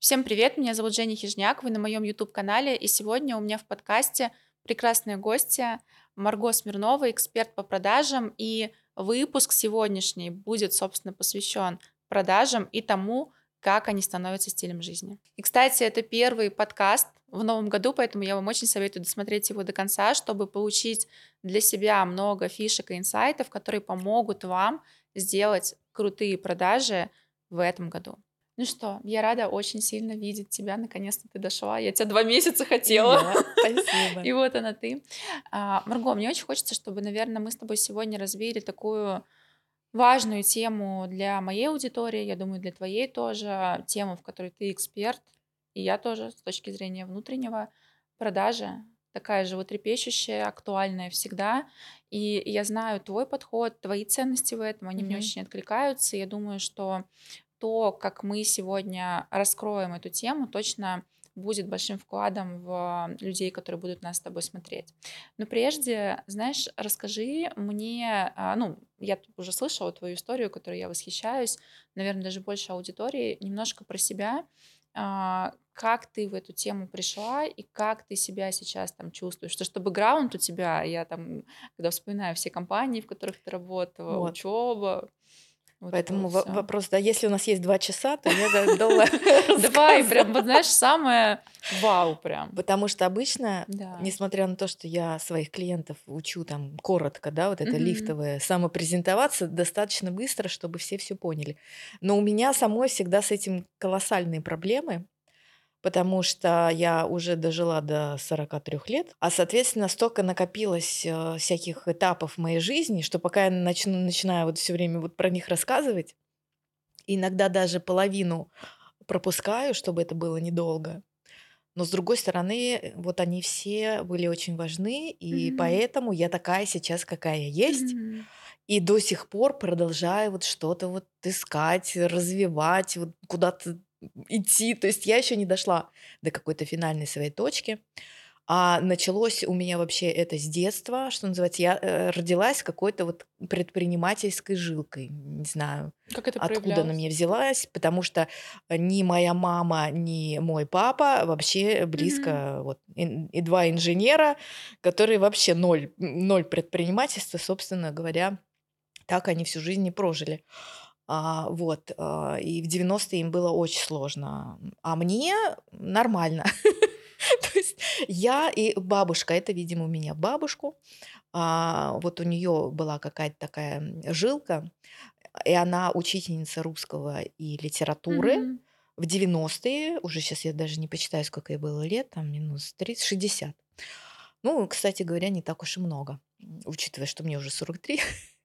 Всем привет, меня зовут Женя Хижняк, вы на моем YouTube-канале, и сегодня у меня в подкасте прекрасные гости Марго Смирнова, эксперт по продажам, и выпуск сегодняшний будет, собственно, посвящен продажам и тому, как они становятся стилем жизни. И, кстати, это первый подкаст в новом году, поэтому я вам очень советую досмотреть его до конца, чтобы получить для себя много фишек и инсайтов, которые помогут вам сделать крутые продажи в этом году. Ну что, я рада очень сильно видеть тебя. Наконец-то ты дошла. Я тебя два месяца хотела. Спасибо. И вот она ты. А, Марго, мне очень хочется, чтобы, наверное, мы с тобой сегодня развили такую важную тему для моей аудитории, я думаю, для твоей тоже, тему, в которой ты эксперт, и я тоже с точки зрения внутреннего продажи, такая же вот трепещущая, актуальная всегда. И я знаю твой подход, твои ценности в этом, они мне Мгм. очень откликаются. Я думаю, что то, как мы сегодня раскроем эту тему, точно будет большим вкладом в людей, которые будут нас с тобой смотреть. Но прежде, знаешь, расскажи мне, а, ну, я уже слышала твою историю, которой я восхищаюсь, наверное, даже больше аудитории, немножко про себя, а, как ты в эту тему пришла и как ты себя сейчас там чувствуешь? Что, что бэкграунд у тебя, я там, когда вспоминаю все компании, в которых ты работала, Вот. учеба, вот это Поэтому вот все. вопрос, да, если у нас есть два часа, то я готова Давай, прям, вот знаешь, самое вау прям. Потому что обычно, Да. несмотря на то, что я своих клиентов учу там коротко, да, вот это Мгм. лифтовое, самопрезентоваться достаточно быстро, чтобы все все поняли. Но у меня самой всегда с этим колоссальные проблемы, потому что я уже дожила до 43 лет, а, соответственно, столько накопилось э, всяких этапов в моей жизни, что пока я начну, начинаю вот все время вот про них рассказывать, иногда даже половину пропускаю, чтобы это было недолго. Но с другой стороны, э, вот они все были очень важны, и Мгм. поэтому я такая сейчас, какая есть. Мгм. И до сих пор продолжаю вот что-то вот искать, развивать, вот куда-то идти. То есть я еще не дошла до какой-то финальной своей точки. А началось у меня вообще это с детства, что называется. Я э, родилась какой-то вот предпринимательской жилкой. Не знаю, Как это откуда она мне взялась, потому что ни моя мама, ни мой папа вообще близко. Вот, и, и два инженера, которые вообще ноль, ноль предпринимательства, собственно говоря, так они всю жизнь и прожили. А, вот, а, и в 90-е им было очень сложно. А мне нормально. То есть я и бабушка, это, видимо, у меня бабушку, а, вот у нее была какая-то такая жилка, и она учительница русского и литературы Мгм. в 90-е, уже сейчас я даже не посчитаю, сколько ей было лет, там минус 30, 60. Ну, кстати говоря, не так уж и много, учитывая, что мне уже 43.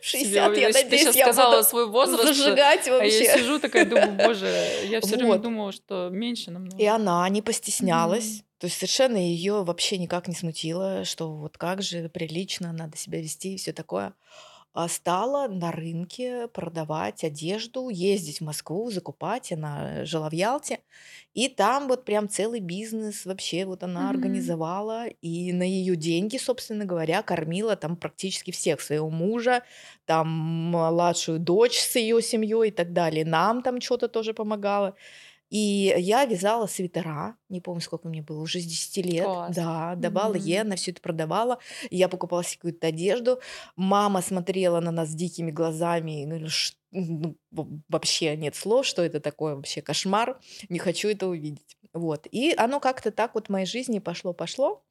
В Себе 60, я уверена, ты надеюсь, сейчас я сказала буду свой возраст, зажигать а я вообще. сижу такая, думаю, боже, я все время Вот. думала, что меньше И намного. она не постеснялась. Мгм. То есть совершенно ее вообще никак не смутило, что вот как же прилично надо себя вести и все такое. А стала на рынке продавать одежду, ездить в Москву, закупать. Она жила в Ялте. И там вот прям целый бизнес вообще вот она Мгм. организовала. И на ее деньги, собственно говоря, кормила там практически всех. Своего мужа, там младшую дочь с ее семьей и так далее. Нам там что-то тоже помогала. И я вязала свитера, не помню, сколько мне было, уже с 10 лет. Класс. Да, давала ей, Мгм. она все это продавала. Я покупала себе какую-то одежду. Мама смотрела на нас дикими глазами и говорила, «Ш- ну, вообще нет слов, что это такое, вообще кошмар, не хочу это увидеть. Вот. И оно как-то так вот в моей жизни пошло-пошло.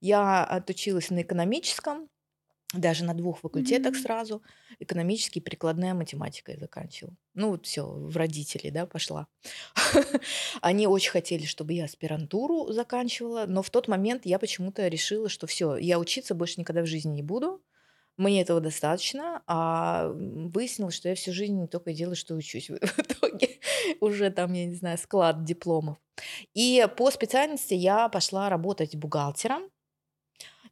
Я отучилась на экономическом, даже на двух факультетах Мгм. сразу. Экономический, прикладная математика я заканчивала. Ну, вот все, в родителей, да, пошла. Они очень хотели, чтобы я аспирантуру заканчивала, но в тот момент я почему-то решила, что все, я учиться больше никогда в жизни не буду. Мне этого достаточно, а выяснилось, что я всю жизнь только и делаю, что учусь. В итоге уже там, я не знаю, склад дипломов. И по специальности я пошла работать бухгалтером.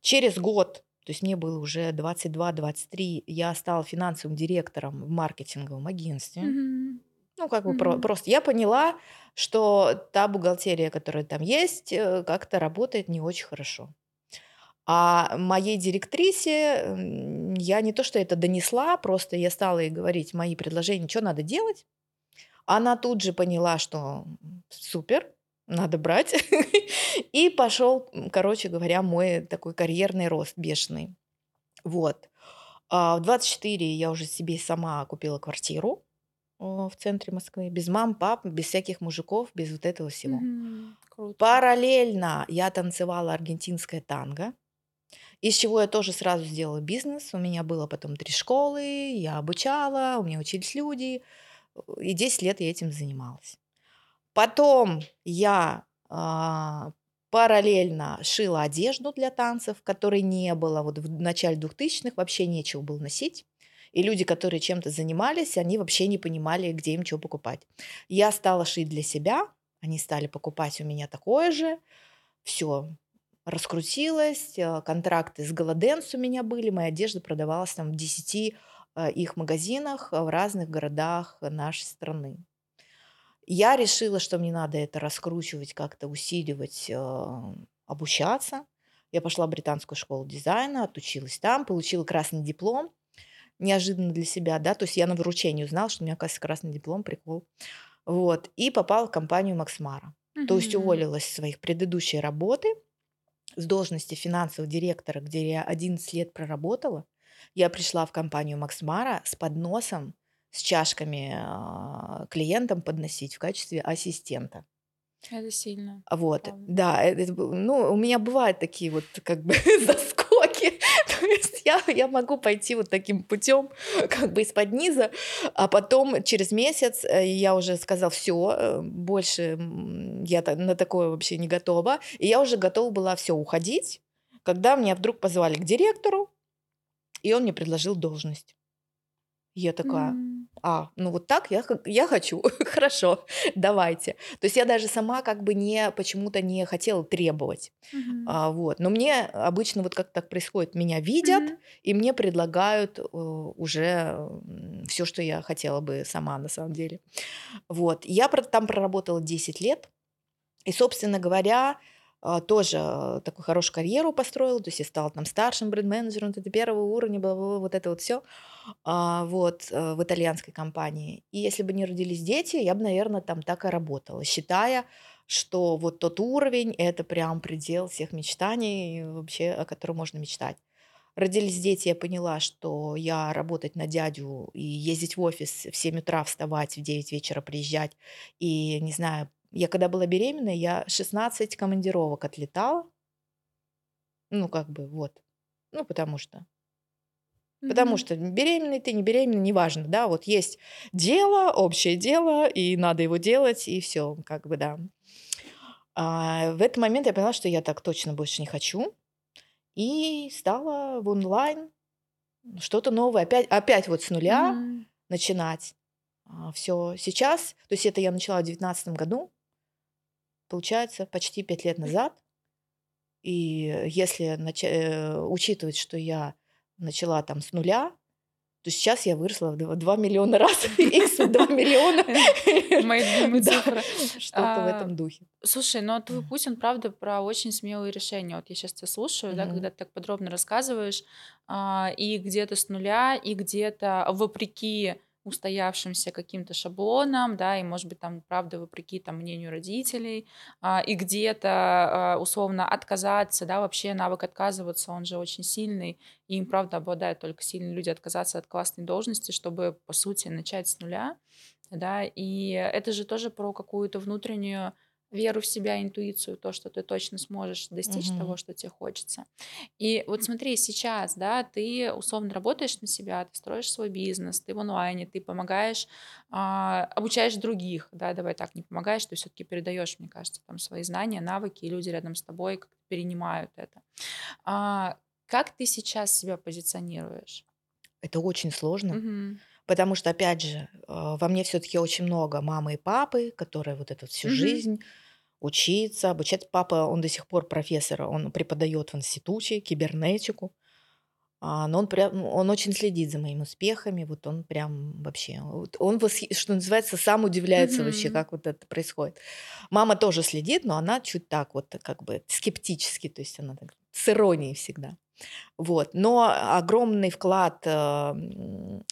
Через год, то есть мне было уже 22-23, я стала финансовым директором в маркетинговом агентстве. Мгм. Ну, как бы Мгм. просто я поняла, что та бухгалтерия, которая там есть, э, как-то работает не очень хорошо. А моей директрисе я не то, что это донесла, просто я стала ей говорить мои предложения, что надо делать. Она тут же поняла, что супер, надо брать. И пошел, короче говоря, мой такой карьерный рост бешеный. Вот. А в 24 я уже себе сама купила квартиру в центре Москвы. Без мам, пап, без всяких мужиков, без вот этого всего. Круто. Параллельно я танцевала аргентинское танго, из чего я тоже сразу сделала бизнес. У меня было потом три школы, я обучала, у меня учились люди, и 10 лет я этим занималась. Потом я а, параллельно шила одежду для танцев, которой не было. Вот в начале 2000-х вообще нечего было носить. И люди, которые чем-то занимались, они вообще не понимали, где им что покупать. Я стала шить для себя, они стали покупать у меня такое же. Все, раскрутилось, э, контракты с Голоденс у меня были, моя одежда продавалась там в 10 э, их магазинах в разных городах нашей страны. Я решила, что мне надо это раскручивать, как-то усиливать, э, обучаться. Я пошла в британскую школу дизайна, отучилась там, получила красный диплом, неожиданно для себя, да, то есть я на выручении узнала, что у меня, оказывается, красный диплом, прикол. Вот, и попала в компанию Максмара. То есть уволилась с своих предыдущей работы, с должности финансового директора, где я 11 лет проработала. Я пришла в компанию Максмара с подносом, с чашками а, клиентам подносить в качестве ассистента. Это сильно. Вот, правда. да, э, это ну, у меня бывают такие вот как бы заскоки, то есть я, я могу пойти вот таким путем, как бы из-под низа, а потом через месяц э, я уже сказала, все, больше м, я на такое вообще не готова, и я уже готова была все уходить, когда меня вдруг позвали к директору, и он мне предложил должность. Я такая, М, а, ну вот так я, я хочу, хорошо, давайте. То есть я даже сама как бы не почему-то не хотела требовать, мгм. а, вот. Но мне обычно вот как так происходит, меня видят Мгм. и мне предлагают э, уже все, что я хотела бы сама на самом деле. Вот. Я там проработала 10 лет, и, собственно говоря, тоже э, такую хорошую карьеру построила, то есть я стала там старшим бренд-менеджером, это первого уровня, бла-бла-бла, вот это вот все, вот, э, в итальянской компании. И если бы не родились дети, я бы, наверное, там так и работала, считая, что вот тот уровень– это прям предел всех мечтаний вообще, о котором можно мечтать. Родились дети, я поняла, что я работать на дядю и ездить в офис в 7 утра, вставать, в 9 вечера приезжать. И, не знаю, я когда была беременна, я 16 командировок отлетала. Ну, как бы, вот. Ну, потому что. Потому Мгм. что беременный ты, не беременный, неважно, да, вот есть дело, общее дело, и надо его делать, и все, как бы, да. А, в этот момент я поняла, что я так точно больше не хочу, и стала в онлайн что-то новое, опять, опять вот с нуля Мгм. начинать. Все сейчас, то есть это я начала в 2019 году, получается, почти пять лет назад. И если нача- э, учитывать, что я начала там с нуля, то сейчас я выросла в два- 2 миллиона раз. X 2 миллиона. Мои любимые цифры. Что-то в А, этом духе. Слушай, ну твой путь, он правда про очень смелые решения. Вот я сейчас тебя слушаю, да, когда ты так подробно рассказываешь, а, и где-то с нуля, и где-то вопреки устоявшимся каким-то шаблонам, да, и, может быть, там, правда, вопреки там мнению родителей, а, и где-то а, условно отказаться, да, вообще навык отказываться, он же очень сильный, и им, правда, обладают только сильные люди, отказаться от классной должности, чтобы, по сути, начать с нуля, да, и это же тоже про какую-то внутреннюю веру в себя, интуицию, то, что ты точно сможешь достичь Мгм. того, что тебе хочется. И вот смотри, сейчас, да, ты условно работаешь на себя, ты строишь свой бизнес, ты в онлайне, ты помогаешь, а, обучаешь других, да, давай так, не помогаешь, ты все-таки передаешь, мне кажется, там свои знания, навыки, и люди рядом с тобой как-то перенимают это. А, как ты сейчас себя позиционируешь? Это очень сложно, Мгм. потому что, опять же, а, во мне все-таки очень много мамы и папы, которые вот эту всю Мгм. жизнь учиться, обучать. Папа, он до сих пор профессор, он преподает в институте кибернетику. А, но он прям, он очень следит за моими успехами, вот он прям вообще, вот он, что называется, сам удивляется вообще, Мгм. как вот это происходит. Мама тоже следит, но она чуть так вот, как бы скептически, то есть она так с иронией всегда. Вот. Но огромный вклад э,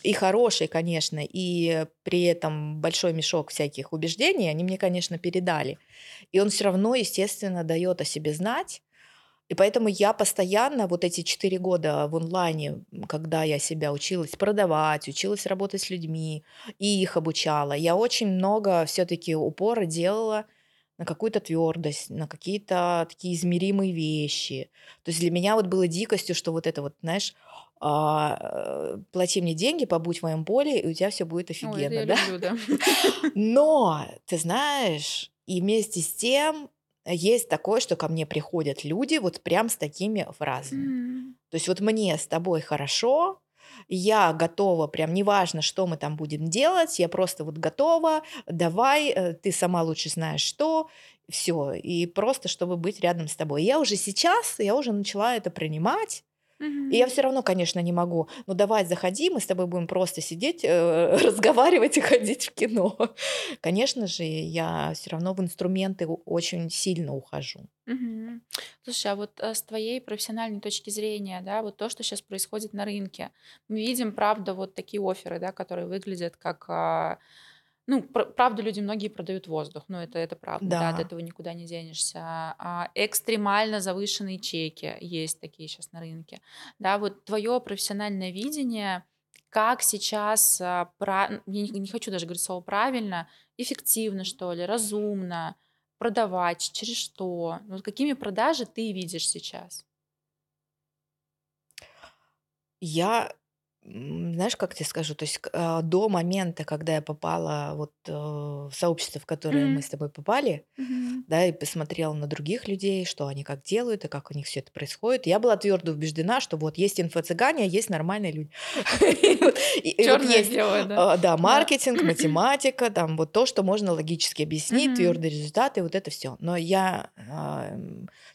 и хороший, конечно, и при этом большой мешок всяких убеждений они мне, конечно, передали. И он все равно, естественно, дает о себе знать. И поэтому я постоянно вот эти четыре года в онлайне, когда я себя училась продавать, училась работать с людьми и их обучала, я очень много все-таки упора делала на какую-то твердость, на какие-то такие измеримые вещи. То есть для меня вот было дикостью, что вот это вот, знаешь, а, э, плати мне деньги, побудь в моем поле, и у тебя все будет Ой, офигенно, я да? люблю, да. Но, ты знаешь, и вместе с тем есть такое, что ко мне приходят люди вот прям с такими фразами. М. То есть вот мне с тобой хорошо, я готова, прям неважно, что мы там будем делать, я просто вот готова, давай, э, ты сама лучше знаешь что, все, и просто чтобы быть рядом с тобой. Я уже сейчас, я уже начала это принимать, и я все равно, конечно, не могу. Ну давай, заходи, мы с тобой будем просто сидеть, э, разговаривать и ходить в кино. Конечно же, я все равно в инструменты очень сильно ухожу. Мгм. Слушай, а вот э, с твоей профессиональной точки зрения, да, вот то, что сейчас происходит на рынке, мы видим, правда, вот такие оферы, да, которые выглядят как, а, ну, пр- правда, люди многие продают воздух, ну, это, это правда, да, от Да. этого никуда не денешься. А, экстремально завышенные чеки есть такие сейчас на рынке, да, вот твое профессиональное видение, как сейчас, а, пра- я не, не хочу даже говорить слово правильно, эффективно, что ли, разумно, Продавать, через что? Вот какими продажи ты видишь сейчас? Я, знаешь, как тебе скажу, то есть а, до момента, когда я попала вот э, в сообщество, в которое мы Мгм. с тобой попали, Мгм. да, и посмотрела на других людей, что они как делают и как у них все это происходит. Я была твердо убеждена, что вот есть инфо-цыгане, а есть нормальные люди. Черное да? маркетинг, математика, там вот то, что можно логически объяснить, твердые результаты, вот это все. Но я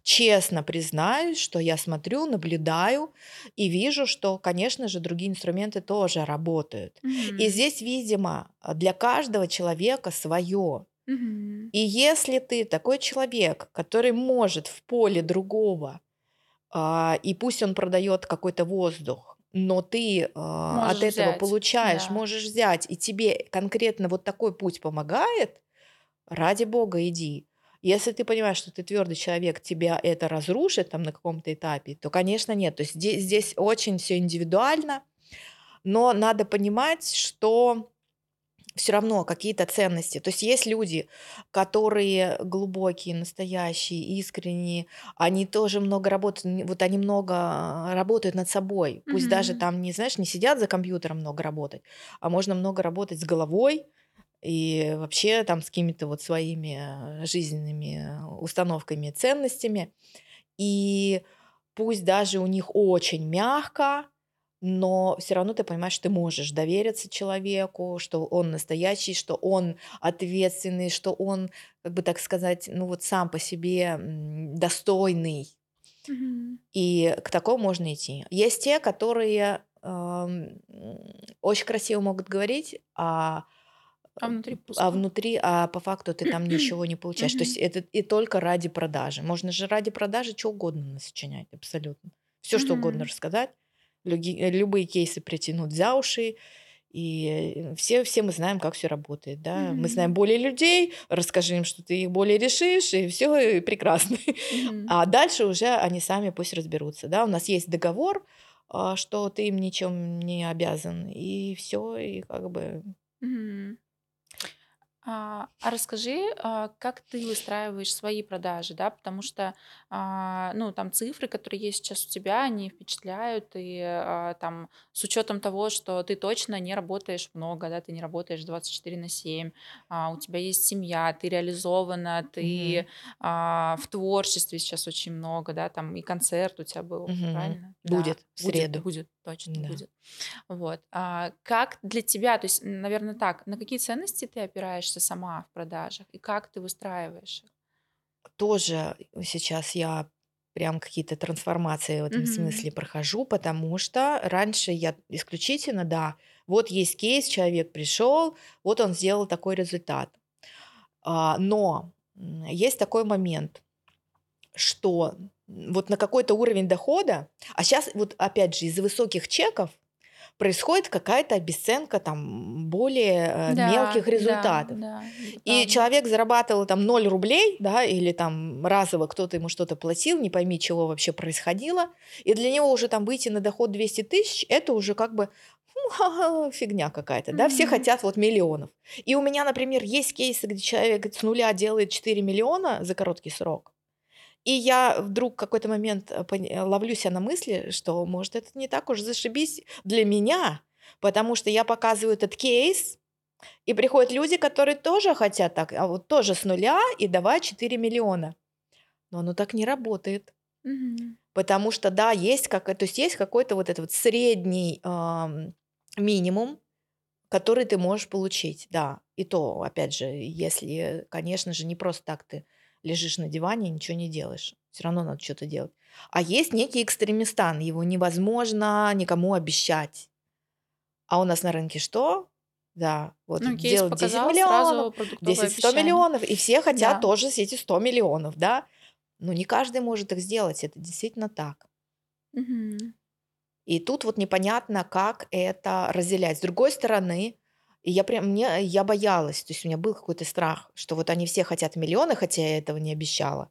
честно признаюсь, что я смотрю, наблюдаю и вижу, что, конечно же, другие инструменты тоже работают. И Мгм. здесь, видимо, для каждого человека свое. Мгм. И если ты такой человек, который может в поле другого, а, и пусть он продает какой-то воздух, но ты а, от этого взять, получаешь, да. можешь взять, и тебе конкретно вот такой путь помогает, ради бога иди. Если ты понимаешь, что ты твердый человек, тебя это разрушит там на каком-то этапе, то, конечно, нет. То есть здесь, здесь очень все индивидуально, но надо понимать, что все равно какие-то ценности. То есть есть люди, которые глубокие, настоящие, искренние, они тоже много работают, вот они много работают над собой. Пусть даже Мгм. там, не знаешь, не сидят за компьютером много работать, а можно много работать с головой и вообще там с какими-то вот своими э, жизненными э, установками, ценностями. И пусть даже у них очень мягко, но все равно ты понимаешь, что ты можешь довериться человеку, что он настоящий, что он ответственный, что он, как бы так сказать, ну вот сам по себе достойный. Мгм. И к такому можно идти. Есть те, которые м, очень красиво могут говорить, а А внутри а внутри, а по факту ты там ничего не получаешь. То есть это и только ради продажи. Можно же ради продажи что угодно сочинять, абсолютно. Все, что угодно рассказать. Э, любые кейсы притянуть за уши. И э, все, все мы знаем, как все работает. Да? Мы знаем более людей, расскажи им, что ты их более решишь, и все прекрасно. Мгм. А дальше уже они сами пусть разберутся. Да? У нас есть договор, а, что ты им ничем не обязан. И все, и как бы Мгм. А, а расскажи, а, как ты выстраиваешь свои продажи, да, потому что, а, ну, там цифры, которые есть сейчас у тебя, они впечатляют, и там с учетом того, что ты точно не работаешь много, да, ты не работаешь 24 на 7, а, у тебя есть семья, ты реализована, ты а, в творчестве сейчас очень много, да, там и концерт у тебя был, мгм. правильно? Да, будет в будет, среду. будет, точно Да. будет. Вот. Как для тебя, то есть, наверное, так, на какие ценности ты опираешься сама в продажах и как ты выстраиваешь их? Тоже сейчас я прям какие-то трансформации в этом Мгм. смысле прохожу, потому что раньше я исключительно, да, вот есть кейс, человек пришел, вот он сделал такой результат. А, но есть такой момент, что вот на какой-то уровень дохода, а сейчас вот опять же из-за высоких чеков происходит какая-то обесценка там более э, Да, мелких да, результатов. да, это И правда. человек зарабатывал там 0 рублей, да, или там разово кто-то ему что-то платил, не пойми, чего вообще происходило. И для него уже там выйти на доход 200 тысяч, это уже как бы ну, фигня какая-то, да, все хотят вот миллионов. И у меня, например, есть кейсы, где человек с нуля делает 4 миллиона за короткий срок. И я вдруг в какой-то момент э, э, ловлю себя на мысли, что, может, это не так уж зашибись для меня, потому что я показываю этот кейс, и приходят люди, которые тоже хотят так, а вот тоже с нуля и давай 4 миллиона. Но оно так не работает. Мгм. Потому что, да, есть, как, то есть есть какой-то вот этот вот средний ам, минимум, который ты можешь получить, да. И то, опять же, если, конечно же, не просто так ты лежишь на диване и ничего не делаешь. Все равно надо что-то делать. А есть некий экстремистан, его невозможно никому обещать. А у нас на рынке что? Да, вот Ну, кейс делать 10 показал, миллионов, сразу продуктовое 10-100 обещание. миллионов, и все хотят Да. тоже эти 100 миллионов, да. Но не каждый может их сделать, это действительно так. Мгм. И тут вот непонятно, как это разделять. С другой стороны, и я прям мне я боялась, то есть у меня был какой-то страх, что вот они все хотят миллионы, хотя я этого не обещала.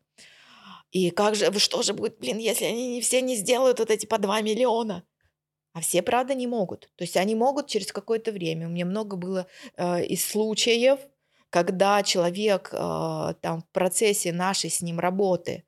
И как же, что же будет, блин, если они не все не сделают вот эти по 2 миллиона? А все, правда, не могут. То есть они могут через какое-то время. У меня много было э, из случаев, когда человек э, там в процессе нашей с ним работы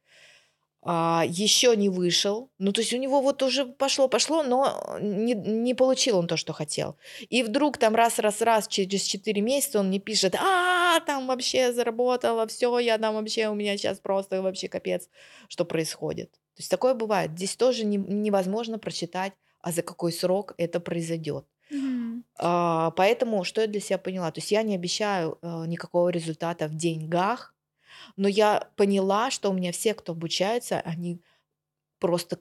еще не вышел. Ну, то есть у него вот уже пошло-пошло, но не, не получил он то, что хотел. И вдруг там раз-раз-раз через 4 месяца он мне пишет, а, там вообще заработала, все, я там вообще, у меня сейчас просто вообще капец, что происходит. То есть такое бывает. Здесь тоже не- невозможно прочитать, а за какой срок это произойдет. Мгм. А, Поэтому что я для себя поняла? То есть я не обещаю э, никакого результата в деньгах, но я поняла, что у меня все, кто обучается, они просто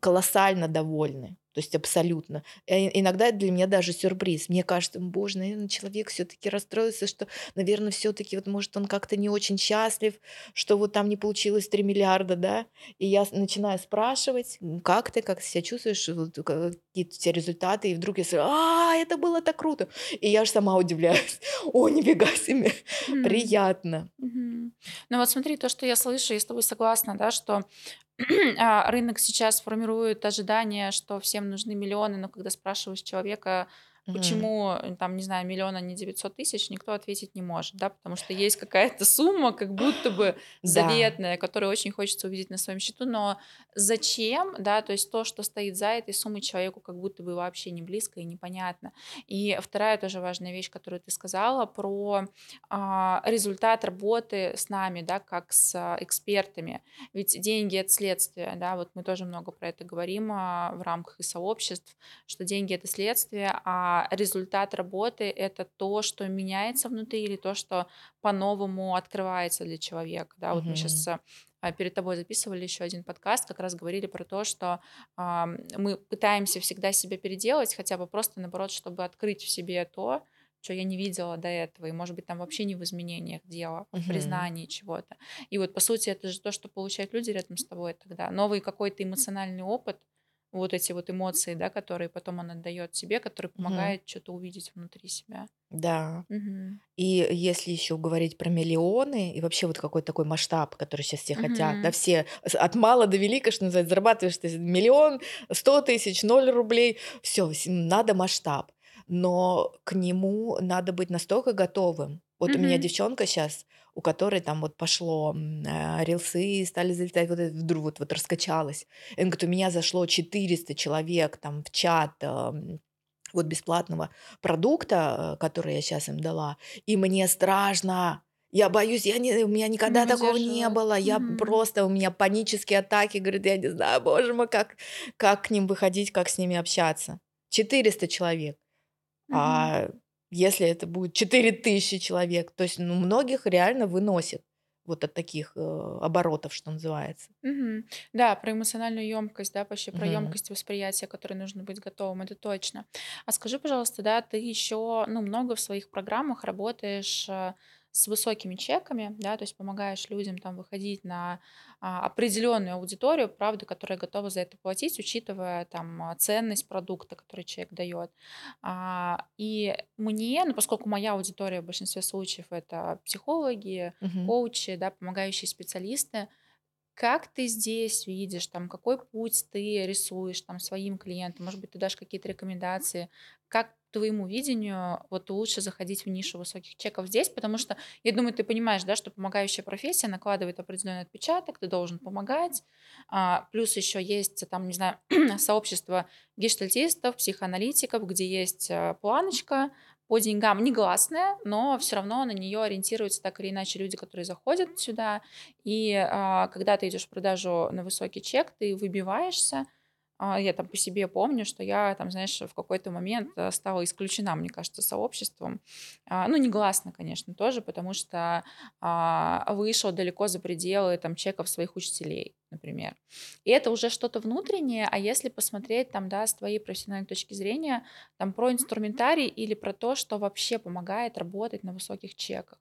колоссально довольны. То есть абсолютно. Э, Иногда это для меня даже сюрприз. Мне кажется, «М, боже, наверное, человек все-таки расстроился, что, наверное, все-таки вот может он как-то не очень счастлив, что вот там не получилось 3 миллиарда, да. И я начинаю спрашивать, «М, как ты, как ты себя чувствуешь, вот ка- какие-то тебя результаты, и вдруг я говорю, а, это было так круто. И я же сама удивляюсь. О, нифига себе, Мгм. приятно. Ну вот смотри, то, что я слышу, я с тобой согласна, да, что а, рынок сейчас формирует ожидание, что всем нужны миллионы, но когда спрашиваешь человека, Мгм. почему, э, там, не знаю, миллион, а не 900 тысяч, никто ответить не может, да, потому что есть какая-то сумма, как будто бы Да. заветная, которую очень хочется увидеть на своем счету, но зачем, да, то есть то, что стоит за этой суммой человеку, как будто бы вообще не близко и непонятно. И вторая тоже важная вещь, которую ты сказала про а, результат работы с нами, да, как с а, экспертами. Ведь деньги это следствие, да, вот мы тоже много про это говорим а, в рамках и сообществ, что деньги это следствие, а результат работы это то, что меняется внутри или то, что по-новому открывается для человека, да, вот мы сейчас Мгм. перед тобой записывали еще один подкаст, как раз говорили про то, что а, мы пытаемся всегда себя переделать, хотя бы просто наоборот, чтобы открыть в себе то, что я не видела до этого, и может быть там вообще не в изменениях дело, а в Мгм. признании чего-то. И вот по сути это же то, что получают люди рядом с тобой тогда, новый какой-то эмоциональный опыт, вот эти вот эмоции, да, которые потом он отдает тебе, который Мгм. помогает что-то увидеть внутри себя. Да. Мгм. И если еще говорить про миллионы и вообще вот какой-то такой масштаб, который сейчас все хотят, да, все от мала до велика, что называется, зарабатываешь ты миллион, сто тысяч, ноль рублей, все, надо масштаб. Но к нему надо быть настолько готовым. Вот у меня девчонка сейчас, у которой там вот пошло э, рилсы, стали залетать, вот это вдруг вот, вот раскачалась. И она говорит, у меня зашло 400 человек там в чат эм, вот бесплатного продукта, э, который я сейчас им дала, и мне страшно. Я боюсь, я не, у меня никогда Не такого не выдерживает. было. Я Мгм. просто, у меня панические атаки, говорит, я не знаю, боже мой, как, как к ним выходить, как с ними общаться. 400 человек. Мгм. А если это будет 4000 человек, то есть ну, многих реально выносит вот от таких э, оборотов, что называется. Мгм. Да, про эмоциональную емкость, да, вообще про емкость восприятия, которой нужно быть готовым, это точно. А скажи, пожалуйста, да, ты еще, ну, много в своих программах работаешь э, с высокими чеками, да, то есть помогаешь людям там выходить на а, определенную аудиторию, правда, которая готова за это платить, учитывая там а, ценность продукта, который человек дает. А, и мне, ну, поскольку моя аудитория в большинстве случаев это психологи, Мгм. коучи, да, помогающие специалисты, как ты здесь видишь, там, какой путь ты рисуешь там своим клиентам? Может быть, ты дашь какие-то рекомендации? Как твоему видению вот лучше заходить в нишу высоких чеков здесь? Потому что, я думаю, ты понимаешь, да, что помогающая профессия накладывает определенный отпечаток, ты должен помогать. А, плюс еще есть там, не знаю, сообщество гештальтистов, психоаналитиков, где есть а, планочка, по деньгам негласная, но все равно на нее ориентируются так или иначе люди, которые заходят сюда. И а, когда ты идешь в продажу на высокий чек, ты выбиваешься, я там по себе помню, что я там, знаешь, в какой-то момент э, стала исключена, мне кажется, сообществом. А, ну, негласно, конечно, тоже, потому что а, вышел далеко за пределы там чеков своих учителей, например. И это уже что-то внутреннее, а если посмотреть там, да, с твоей профессиональной точки зрения, там про инструментарий или про то, что вообще помогает работать на высоких чеках.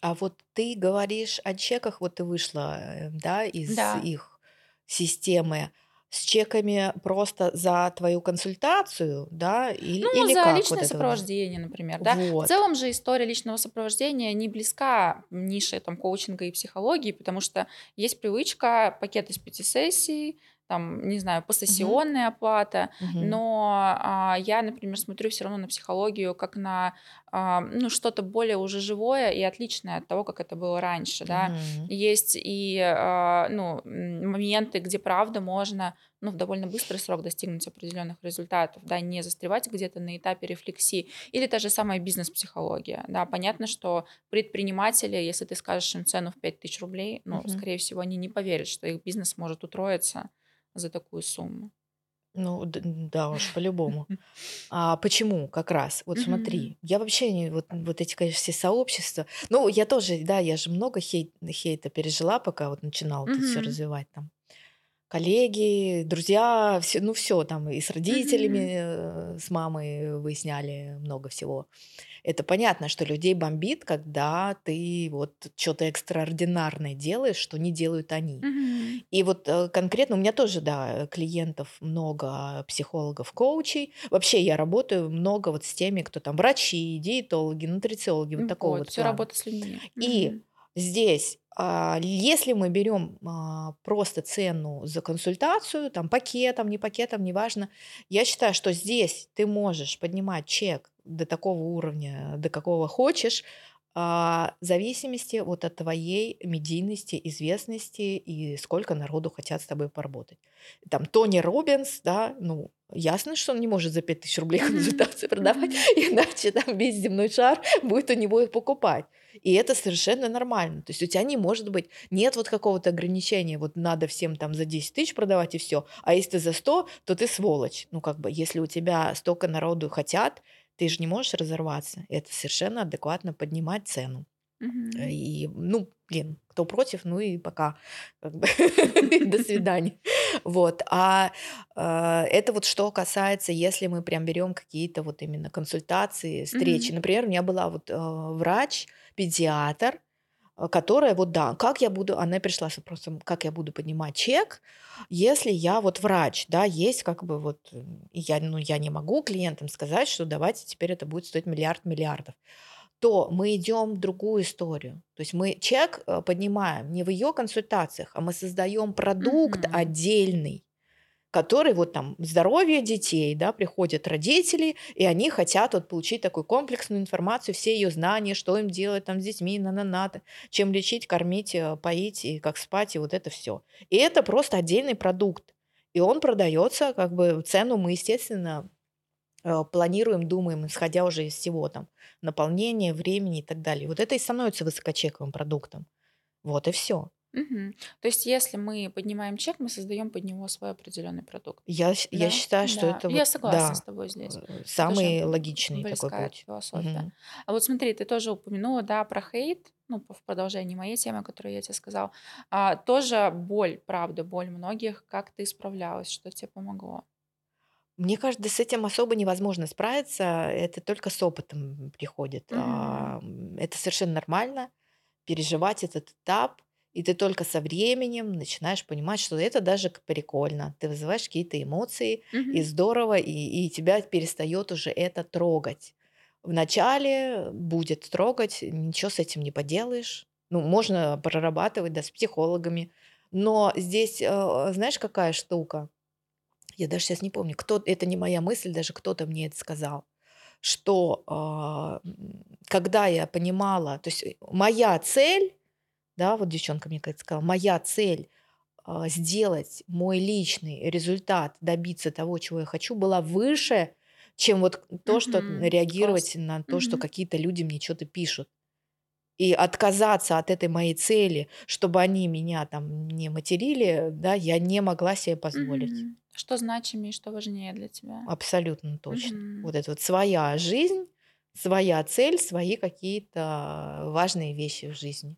А вот ты говоришь о чеках, вот ты вышла, э, да, из Да, их системы с чеками просто за твою консультацию, да, или, Ну, или за как вот личное выглядит? сопровождение, например, да. В Вот. целом же история личного сопровождения не близка нише там коучинга и психологии, потому что есть привычка пакет из пяти сессий, там, не знаю, посессионная оплата, Мгм. но а, я, например, смотрю все равно на психологию как на а, ну, что-то более уже живое и отличное от того, как это было раньше, да. Есть и а, ну, моменты, где правда можно ну, в довольно быстрый срок достигнуть определенных результатов, да, не застревать где-то на этапе рефлексии. Или та же самая бизнес-психология, да, понятно, что предприниматели, если ты скажешь им цену в 5000 рублей, ну, Мгм. скорее всего, они не поверят, что их бизнес может утроиться за такую сумму. Ну, да уж, по-любому. А почему как раз? Вот смотри, я вообще не вот, вот эти, конечно, все сообщества. Ну, я тоже, да, я же много хейт, хейта пережила, пока вот начинала тут все развивать там. Коллеги, друзья, все, ну все там и с родителями, э, с мамой выясняли много всего. Это понятно, что людей бомбит, когда ты вот что-то экстраординарное делаешь, что не делают они. Мгм. И вот, э, конкретно у меня тоже, да, клиентов много, психологов, коучей. Вообще я работаю много вот с теми, кто там врачи, диетологи, нутрициологи, вот такого Вот, все работа с людьми. И здесь, а, если мы берем а, просто цену за консультацию, там пакетом, не пакетом, неважно, я считаю, что здесь ты можешь поднимать чек до такого уровня, до какого хочешь, а, в зависимости вот от твоей медийности, известности и сколько народу хотят с тобой поработать. Там Тони Робинс, да, ну, ясно, что он не может за 5000 рублей консультации продавать, иначе там весь земной шар будет у него их покупать. И это совершенно нормально. То есть у тебя не может быть, нет вот какого-то ограничения, вот надо всем там за 10 тысяч продавать и все, а если ты за 100, то ты сволочь. Ну, как бы, если у тебя столько народу хотят, ты же не можешь разорваться. Это совершенно адекватно поднимать цену. Э, Мгм. И, ну, блин, кто против, ну и пока. До свидания. Вот. А а, это вот что касается, если мы прям берем какие-то вот именно консультации, встречи. Например, у меня была вот а, врач, педиатр, которая вот да, как я буду, она пришла с вопросом, как я буду поднимать чек, если я вот врач, да, есть как бы вот, я, ну, я не могу клиентам сказать, что давайте теперь это будет стоить миллиард миллиардов то мы идем в другую историю. То есть мы чек э, поднимаем не в ее консультациях, а мы создаем продукт Мгм. отдельный, который вот там здоровье детей, да, приходят родители, и они хотят вот получить такую комплексную информацию, все ее знания, что им делать там с детьми, на на на чем лечить, кормить, э, поить и как спать, и вот это все. И это просто отдельный продукт. И он продается, как бы цену мы, естественно, э, планируем, думаем, исходя уже из всего там наполнения, времени и так далее. Вот это и становится высокочековым продуктом. Вот и все. Мгм. То есть, если мы поднимаем чек, мы создаем под него свой определенный продукт. Я, щ- я Да, считаю, что да. это Я вот, согласна с да, тобой здесь. э, Тоже самый логичный такой близка эта путь. философия. Мгм. А вот смотри, ты тоже упомянула, да, про хейт, ну, в продолжении моей темы, которую я тебе сказала. А, тоже боль, правда, боль многих. Как ты справлялась, что тебе помогло? Мне кажется, с этим особо невозможно справиться. Это только с опытом приходит. Мгм. А, м, Это совершенно нормально переживать этот этап. И ты только со временем начинаешь понимать, что это даже прикольно. Ты вызываешь какие-то эмоции, и Мгм. здорово, и, и тебя перестает уже это трогать. Вначале будет трогать, ничего с этим не поделаешь. Ну, можно прорабатывать, да, с психологами. Но здесь, э, знаешь, какая штука? Я даже сейчас не помню, кто, это не моя мысль, даже кто-то мне это сказал, что а, когда я понимала, то есть э, моя цель, да, вот девчонка мне как сказала, моя цель а, сделать мой личный результат, добиться того, чего я хочу, была выше, чем вот то, что Мгм. реагировать Классно. на то, что Мгм. какие-то люди мне что-то пишут. И отказаться от этой моей цели, чтобы они меня там не материли, да, я не могла себе позволить. Мгм. Что значимее, что важнее для тебя? Абсолютно точно. Мгм. Вот это вот своя жизнь, своя цель, свои какие-то важные вещи в жизни.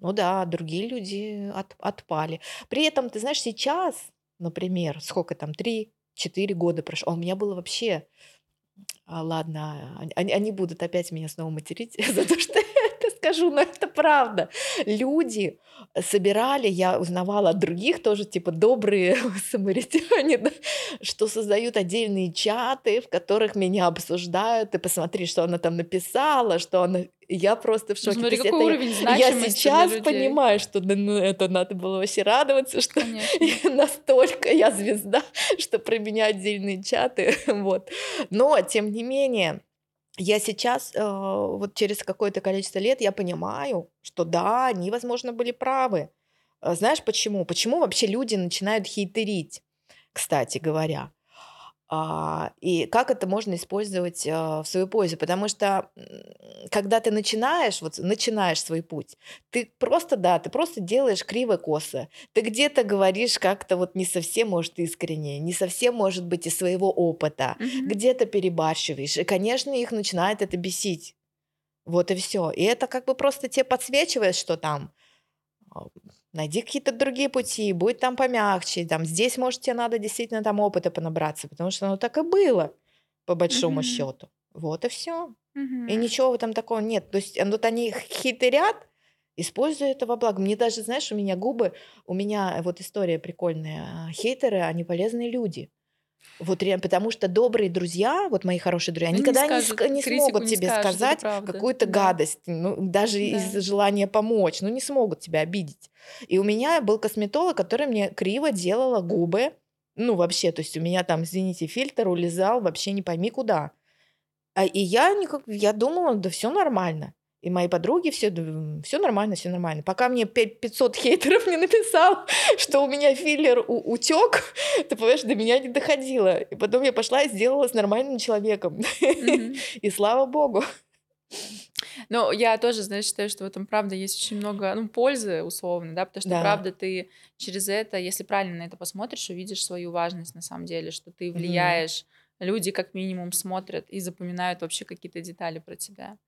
Ну да, другие люди от- отпали. При этом, ты знаешь, сейчас, например, сколько там, 3-4 года прошло, а у меня было вообще а, ладно, они, они- будут опять меня снова материть за то, что скажу, но это правда. Люди собирали, я узнавала от других тоже, типа, добрые самаритяне, да, что создают отдельные чаты, в которых меня обсуждают, и посмотри, что она там написала, что она... Я просто в Ну, шоке. Смотри, какой это я- уровень я для сейчас понимаю, что да, ну, это надо было вообще радоваться, что Конечно. настолько я звезда, что про меня отдельные чаты, вот. Но, тем не менее, я сейчас, э, вот через какое-то количество лет, я понимаю, что да, они, возможно, были правы. Э, Знаешь почему? Почему вообще люди начинают хейтерить, кстати говоря? А, и как это можно использовать а, в свою пользу? Потому что когда ты начинаешь, вот начинаешь свой путь, ты просто, да, ты просто делаешь криво-косо. Ты где-то говоришь как-то вот не совсем, может, искренне, не совсем, может быть, из своего опыта, Мгм. где-то перебарщиваешь. И, конечно, их начинает это бесить. Вот и все. И это как бы просто тебе подсвечивает, что там а, найди какие-то другие пути, будь там помягче, там здесь, может, тебе надо действительно там опыта понабраться, потому что оно так и было, по большому Мгм. счету. Вот и все. И Мгм. ничего в этом такого нет. То есть э, вот они хитрят, используя это во благо. Мне даже, знаешь, у меня губы, у меня вот история прикольная. а, Хейтеры, они полезные люди. Вот реально, потому что добрые друзья, вот мои хорошие друзья, они не никогда не, скажут, ска- не критику смогут не тебе скажут, сказать какую-то Да. гадость, ну, даже из Да. желания помочь, ну не смогут тебя обидеть. И у меня был косметолог, который мне криво делала губы, ну вообще, то есть у меня там, извините, фильтр улезал вообще не пойми куда. А, и я никак, я думала, да все нормально. И мои подруги все, все нормально, все нормально. Пока мне пять- 500 хейтеров не написал, что у меня филлер у- утек, ты понимаешь, до меня не доходило. И потом я пошла и сделала с нормальным человеком. Мгм. И слава богу. Ну, я тоже, знаешь, считаю, что в этом, правда, есть очень много, ну, пользы, условно, да, потому что, Да. правда, ты через это, если правильно на это посмотришь, увидишь свою важность на самом деле, что ты влияешь, люди как минимум смотрят и запоминают вообще какие-то детали про тебя.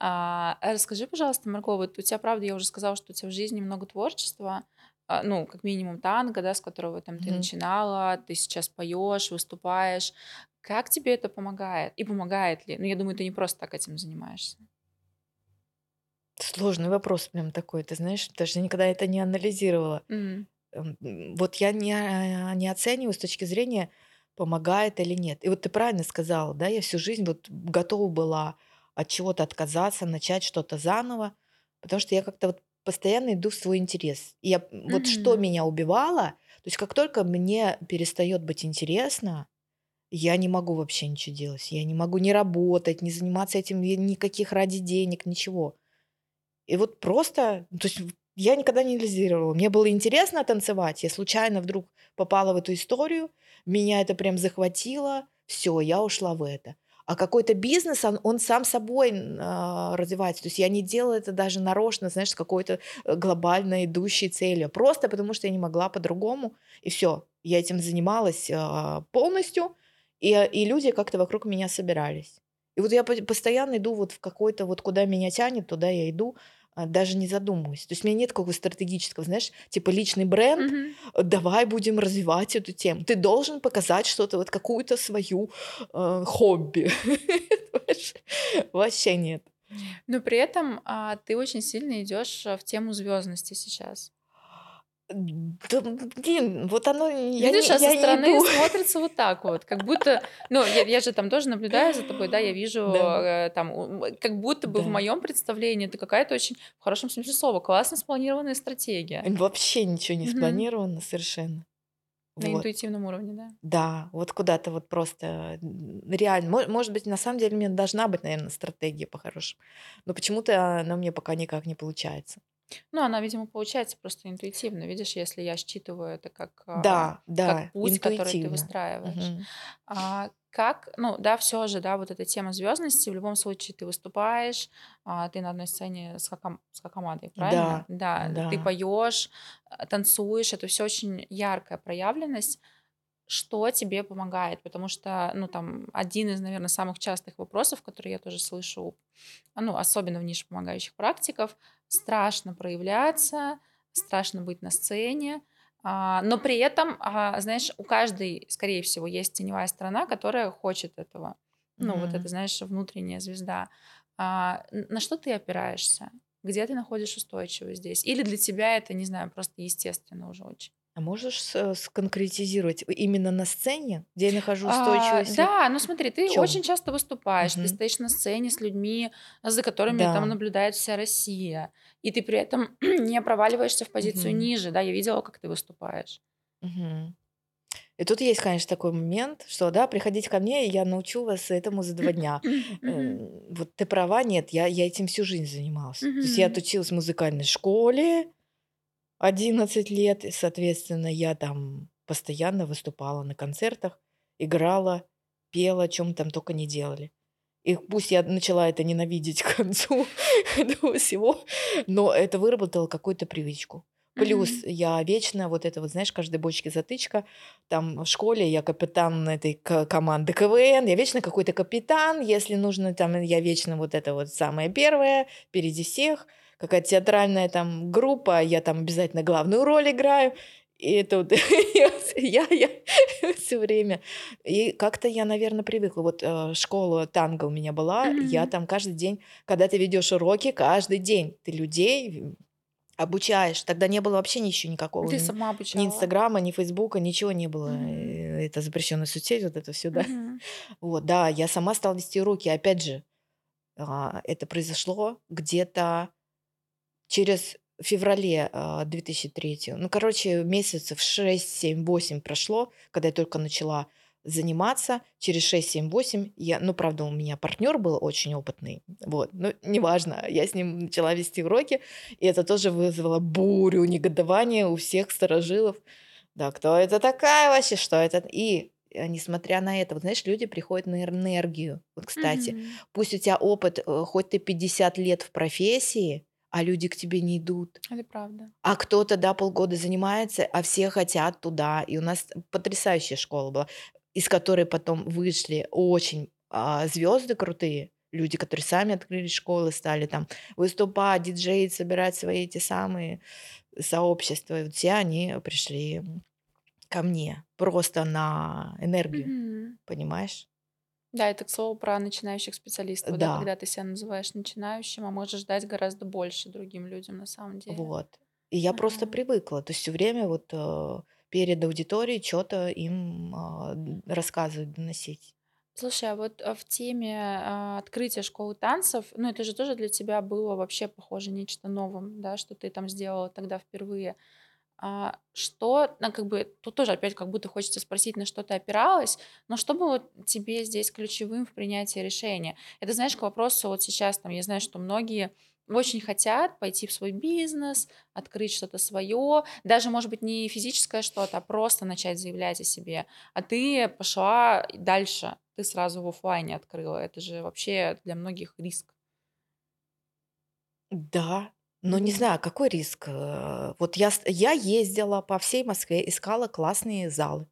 А, а расскажи, пожалуйста, Марго, вот у тебя, правда, я уже сказала, что у тебя в жизни много творчества, а, ну, как минимум танго, да, с которого там ты Мгм. начинала, ты сейчас поешь, выступаешь. Как тебе это помогает? И помогает ли? Ну, я думаю, ты не просто так этим занимаешься. Сложный вопрос прям такой, ты знаешь, даже никогда это не анализировала. М, Вот я не, а, не оцениваю с точки зрения, помогает или нет. И вот ты правильно сказала, да, я всю жизнь вот готова была от чего-то отказаться, начать что-то заново, потому что я как-то вот постоянно иду в свой интерес. И я, м, вот что меня убивало, то есть как только мне перестает быть интересно, я не могу вообще ничего делать. Я не могу не работать, не заниматься этим ни- никаких ради денег, ничего. И вот просто, ну, то есть я никогда не анализировала. Мне было интересно танцевать, я случайно вдруг попала в эту историю, меня это прям захватило, все, я ушла в это. А какой-то бизнес, он, он сам собой а, развивается. То есть я не делала это даже нарочно, знаешь, с какой-то э, глобально идущей целью. Просто потому что я не могла по-другому. И все, я этим занималась а, полностью, и, и люди как-то вокруг меня собирались. И вот я по- постоянно иду вот в какой-то, вот куда меня тянет, туда я иду. А, даже не задумываюсь. То есть у меня нет какого стратегического, знаешь, типа личный бренд, Мгм. давай будем развивать эту тему. Ты должен показать что-то, вот какую-то свою э, хобби. Вообще нет. Но при этом а, ты очень сильно идешь в тему звездности сейчас. Да, блин, вот оно, я Видишь, не, а со я стороны иду. смотрится вот так вот, как будто, ну, я, я же там тоже наблюдаю за тобой, да, я вижу Да, э, там, как будто бы в да. моем представлении это какая-то очень, в хорошем смысле слова, классно спланированная стратегия Вообще ничего не Мгм. спланировано совершенно. на Вот. интуитивном уровне, да. Да, вот куда-то вот просто реально. мо- Может быть, на самом деле у меня должна быть, наверное, стратегия по-хорошему. Но почему-то она мне пока никак не получается. Ну, она, видимо, получается просто интуитивно, видишь, если я считываю это как, а, Да, как да, путь, который ты интуитивно. выстраиваешь. Мгм. А как, ну, да, все же, да, вот эта тема звездности, в любом случае ты выступаешь, а, ты на одной сцене с, хакам, с хакамадой, правильно? Да, Да, ты да. поешь, а, танцуешь, это все очень яркая проявленность. Что тебе помогает? Потому что, ну, там, один из, наверное, самых частых вопросов, которые я тоже слышу, ну, особенно в нише помогающих практиков, страшно проявляться, страшно быть на сцене, а, но при этом, а, знаешь, у каждой, скорее всего, есть теневая сторона, которая хочет этого. Ну, вот это, знаешь, внутренняя звезда. А, на что ты опираешься? Где ты находишь устойчивость здесь? Или для тебя это, не знаю, просто естественно уже очень? А можешь с- сконкретизировать именно на сцене, где я нахожу А, устойчивость? Вот да, ну смотри, ты очень чем? часто выступаешь, ты стоишь на сцене с людьми, за которыми там Да. наблюдает вся Россия, и ты при этом не проваливаешься в позицию Мгм. ниже, да, я видела, как ты выступаешь. Мгм. И тут есть, конечно, такой момент, что, да, приходите ко мне, я научу вас этому за два дня. Мгм. Э, Вот ты права, нет, я, я этим всю жизнь занималась. То есть я отучилась в музыкальной школе 11 лет, и, соответственно, я там постоянно выступала на концертах, играла, пела, о чем там только не делали. И пусть я начала это ненавидеть к концу этого всего, но это выработало какую-то привычку. Плюс Мгм. я вечно, вот это вот, знаешь, каждой бочке затычка, там в школе я капитан этой ко- команды КВН, я вечно какой-то капитан, если нужно, там я вечно вот это вот самое первое, впереди всех, какая-то театральная там группа, я там обязательно главную роль играю, и это вот я, я все время. И как-то я, наверное, привыкла. Вот э, школа танго у меня была, я Мгм. там каждый день, когда ты ведешь уроки, каждый день ты людей обучаешь. Тогда не было вообще ничего никакого. Ты Ни сама ни обучала. Инстаграма, ни Фейсбука, ничего не было. Э, Это запрещенная соцсеть, вот это все, да. Мгм. Вот, да, я сама стала вести уроки. Опять же, а, это произошло где-то через феврале а, 2003. Ну, короче, месяцев 6, 7, 8 прошло, когда я только начала заниматься. Через 6, 7, 8 я, ну, правда, у меня партнер был очень опытный, вот, но неважно, я с ним начала вести уроки, и это тоже вызвало бурю негодования у всех сторожилов. Да, кто это такая вообще, что это? И э, несмотря на это, вот знаешь, люди приходят на энергию. Вот, кстати, Мгм. пусть у тебя опыт, э, хоть ты 50 лет в профессии, а люди к тебе не идут. Это правда. А кто-то, да, полгода занимается, а все хотят туда. И у нас потрясающая школа была, из которой потом вышли очень звезды крутые. Люди, которые сами открыли школы, стали там выступать, диджеить, собирать свои эти самые сообщества. И вот все они пришли ко мне просто на энергию, Мгм. понимаешь? Да, это к слову про начинающих специалистов, да, Да, когда ты себя называешь начинающим, а можешь дать гораздо больше другим людям на самом деле. вот. И я просто Ага. привыкла. То есть все время вот э, перед аудиторией что-то им а, рассказывать, доносить. Слушай, а вот а, в теме а, открытия школы танцев, ну это же тоже для тебя было вообще похоже нечто новым, да, что ты там сделала тогда впервые. А, что, ну, как бы, тут тоже опять как будто хочется спросить, на что ты опиралась, но что было тебе здесь ключевым в принятии решения? Это, знаешь, к вопросу вот сейчас, там, я знаю, что многие очень хотят пойти в свой бизнес, открыть что-то свое, даже, может быть, не физическое что-то, а просто начать заявлять о себе. А ты пошла дальше, ты сразу в оффлайне открыла. Это же вообще для многих риск. Да, но не знаю, какой риск. э, Вот я, я ездила по всей Москве, искала классные залы,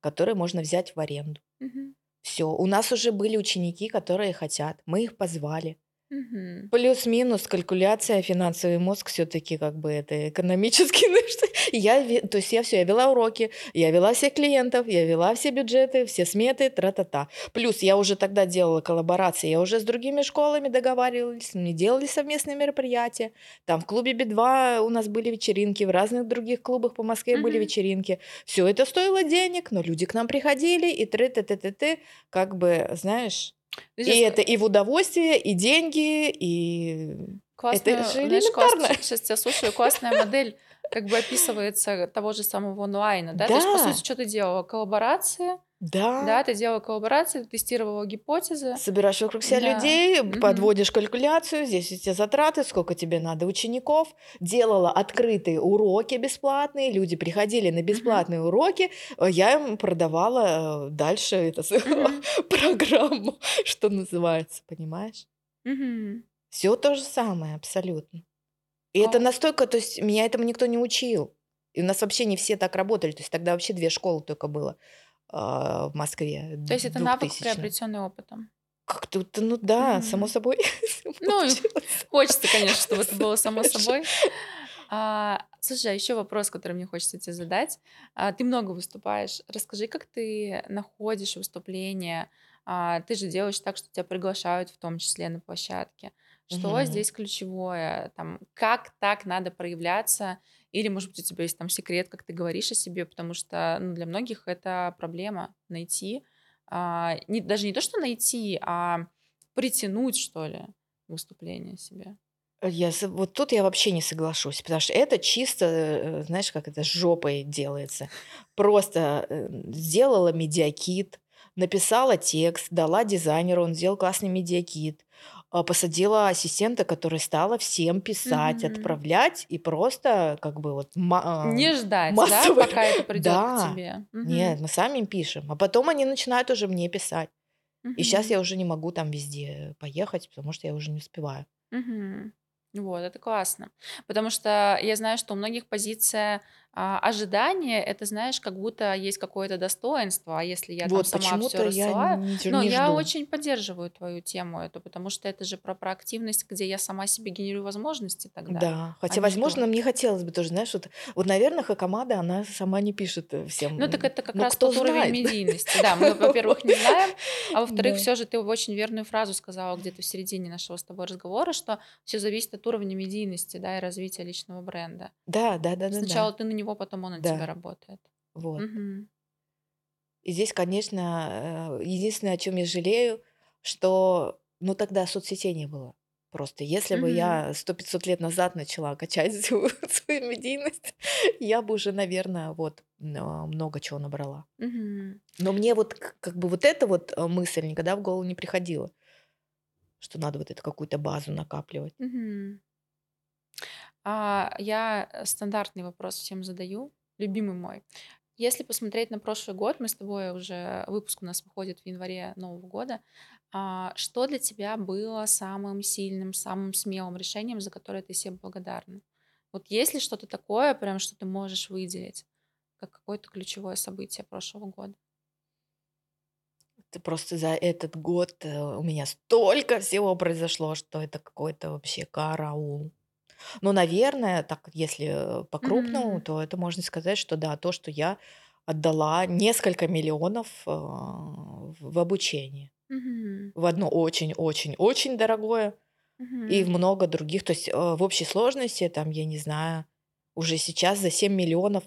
которые можно взять в аренду. Мгм. Все, у нас уже были ученики, которые хотят. Мы их позвали. Мгм. Плюс-минус калькуляция, финансовый мозг все-таки как бы это экономически. ну, что- Я, то есть я все, я вела уроки, я вела всех клиентов, я вела все бюджеты, все сметы, тра-та-та. Плюс я уже тогда делала коллаборации, я уже с другими школами договаривалась, мы делали совместные мероприятия. Там в клубе Би-2 у нас были вечеринки, в разных других клубах по Москве были Мгм. вечеринки. Все это стоило денег, но люди к нам приходили, и тры ты ты ты ты как бы, знаешь, и щас это и в удовольствие, и деньги, и классную, это же знаешь, класс- элементарно. сейчас тебя слушаю, классная модель как бы описывается того же самого онлайна, да? То есть, по Да. сути, что ты делала? Коллаборации, да, Да, ты делала коллаборации, ты тестировала гипотезы, собираешь вокруг себя да. людей, Мгм. подводишь калькуляцию, здесь у тебя затраты, сколько тебе надо учеников, делала открытые уроки бесплатные, люди приходили на бесплатные уроки, э, я им продавала э, дальше это, с- Мгм. программу, что называется, понимаешь? Мгм. Все то же самое, абсолютно. И это О. настолько, то есть меня этому никто не учил. И у нас вообще не все так работали. То есть тогда вообще две школы только было в Москве. То есть это навык, 2000 приобретенный опытом. Как-то, ну да, само Мгм. собой Ну, хочется, конечно, чтобы это было само собой. А, слушай, а еще вопрос, который мне хочется тебе задать. А, ты много выступаешь. Расскажи, как ты находишь выступления. А, ты же делаешь так, что тебя приглашают в том числе на площадке. Что Мгм. здесь ключевое? Там, как так надо проявляться? Или, может быть, у тебя есть там секрет, как ты говоришь о себе, потому что ну, для многих это проблема найти. а, не, даже не то, что найти, а притянуть, что ли, выступление себе. Я, вот тут я вообще не соглашусь, потому что это чисто, э, знаешь, как это жопой делается. Просто э, сделала медиакит, написала текст, дала дизайнеру, он сделал классный медиакит, посадила ассистента, который стала всем писать, Мгм. отправлять и просто как бы вот ма- а, Не ждать, да, массовое. пока это придет к Да, тебе. нет, Мгм. мы сами им пишем, а потом они начинают уже мне писать. И сейчас я уже не могу там везде поехать, потому что я уже не успеваю. Мгм. Вот, это классно. Потому что я знаю, что у многих позиция а, ожидания, это, знаешь, как будто есть какое-то достоинство, а если я там Вот сама все почему-то я рассылаю, не, но не я жду. очень поддерживаю твою тему эту, потому что это же про проактивность, где я сама себе генерирую возможности тогда, Да, а хотя, не возможно, жду. мне хотелось бы тоже, знаешь, вот, вот наверное, Хакамада, она сама не пишет э, всем. Ну, так это как Ну, раз тот уровень знает? медийности. Да, мы, во-первых, не знаем, а во-вторых, все же ты очень верную фразу сказала где-то в середине нашего с тобой разговора, что все зависит от уровня медийности, да, и развития личного бренда. Да, да, да, да, Сначала ты на него, потом он на тебя Да, работает. вот. Мгм. И здесь, конечно, э, единственное, о чем я жалею, что, ну, тогда соцсетей не было. Просто если бы Мгм. я сто пятьсот лет назад начала качать свою, свою медийность, я бы уже, наверное, вот много чего набрала. Мгм. Но мне вот как бы вот эта вот э, мысль никогда в голову не приходила, что надо вот эту какую-то базу накапливать. Мгм. А, я э, стандартный вопрос всем задаю, любимый мой. Если посмотреть на прошлый год, мы с тобой уже, выпуск у нас выходит в январе Нового года, а, что для тебя было самым сильным, самым смелым решением, за которое ты себе благодарна? Вот есть ли что-то такое, прям, что ты можешь выделить, как какое-то ключевое событие прошлого года? Ты просто за этот год э, у меня столько всего произошло, что это какой-то вообще караул. Ну, наверное, так если по-крупному, Мгм. то это можно сказать, что да, то, что я отдала несколько миллионов э, в обучение. Мгм. В одно очень-очень-очень дорогое и в много других. То есть э, в общей сложности, там, я не знаю, уже сейчас за 7 миллионов,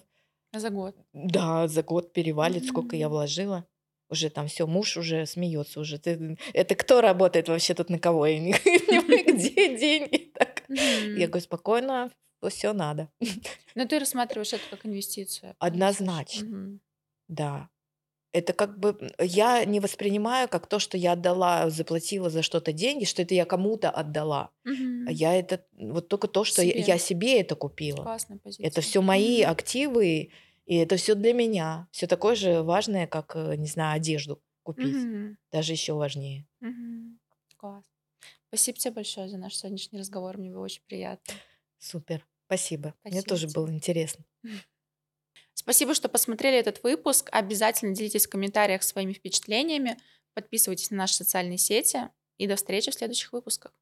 За год. да, за год перевалит, сколько я вложила. Уже там все, муж уже смеется уже. Ты, это кто работает вообще тут на кого? Я не понимаю, где деньги? Так. Я говорю, спокойно, все надо. Но ты рассматриваешь это как инвестицию, слышу? Однозначно, Мгм. да. Это как бы я не воспринимаю как то, что я отдала, заплатила за что-то деньги, что это я кому-то отдала. А Мгм. я это вот только то, что я, Себе. я себе это купила. Классная Это позиция. все мои Мгм. активы, и это все для меня. Все такое же важное, как, э, не знаю, одежду купить. Мгм. Даже еще важнее. Мгм. Класс. Спасибо тебе большое за наш сегодняшний разговор. Мне было очень приятно. Супер. Спасибо. Мне Спасибо тоже было тебе. интересно. Спасибо, что посмотрели этот выпуск. Обязательно делитесь в комментариях своими впечатлениями. Подписывайтесь на наши социальные сети. И до встречи в следующих выпусках.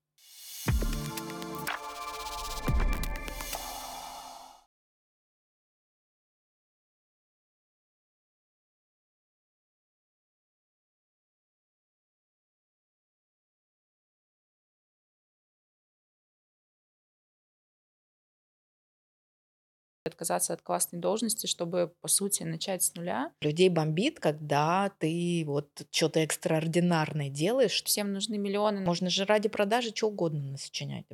Отказаться от классной должности, чтобы, по сути, начать с нуля. Людей бомбит, когда ты вот что-то экстраординарное делаешь. Всем нужны миллионы. Можно же ради продажи что угодно насочинять.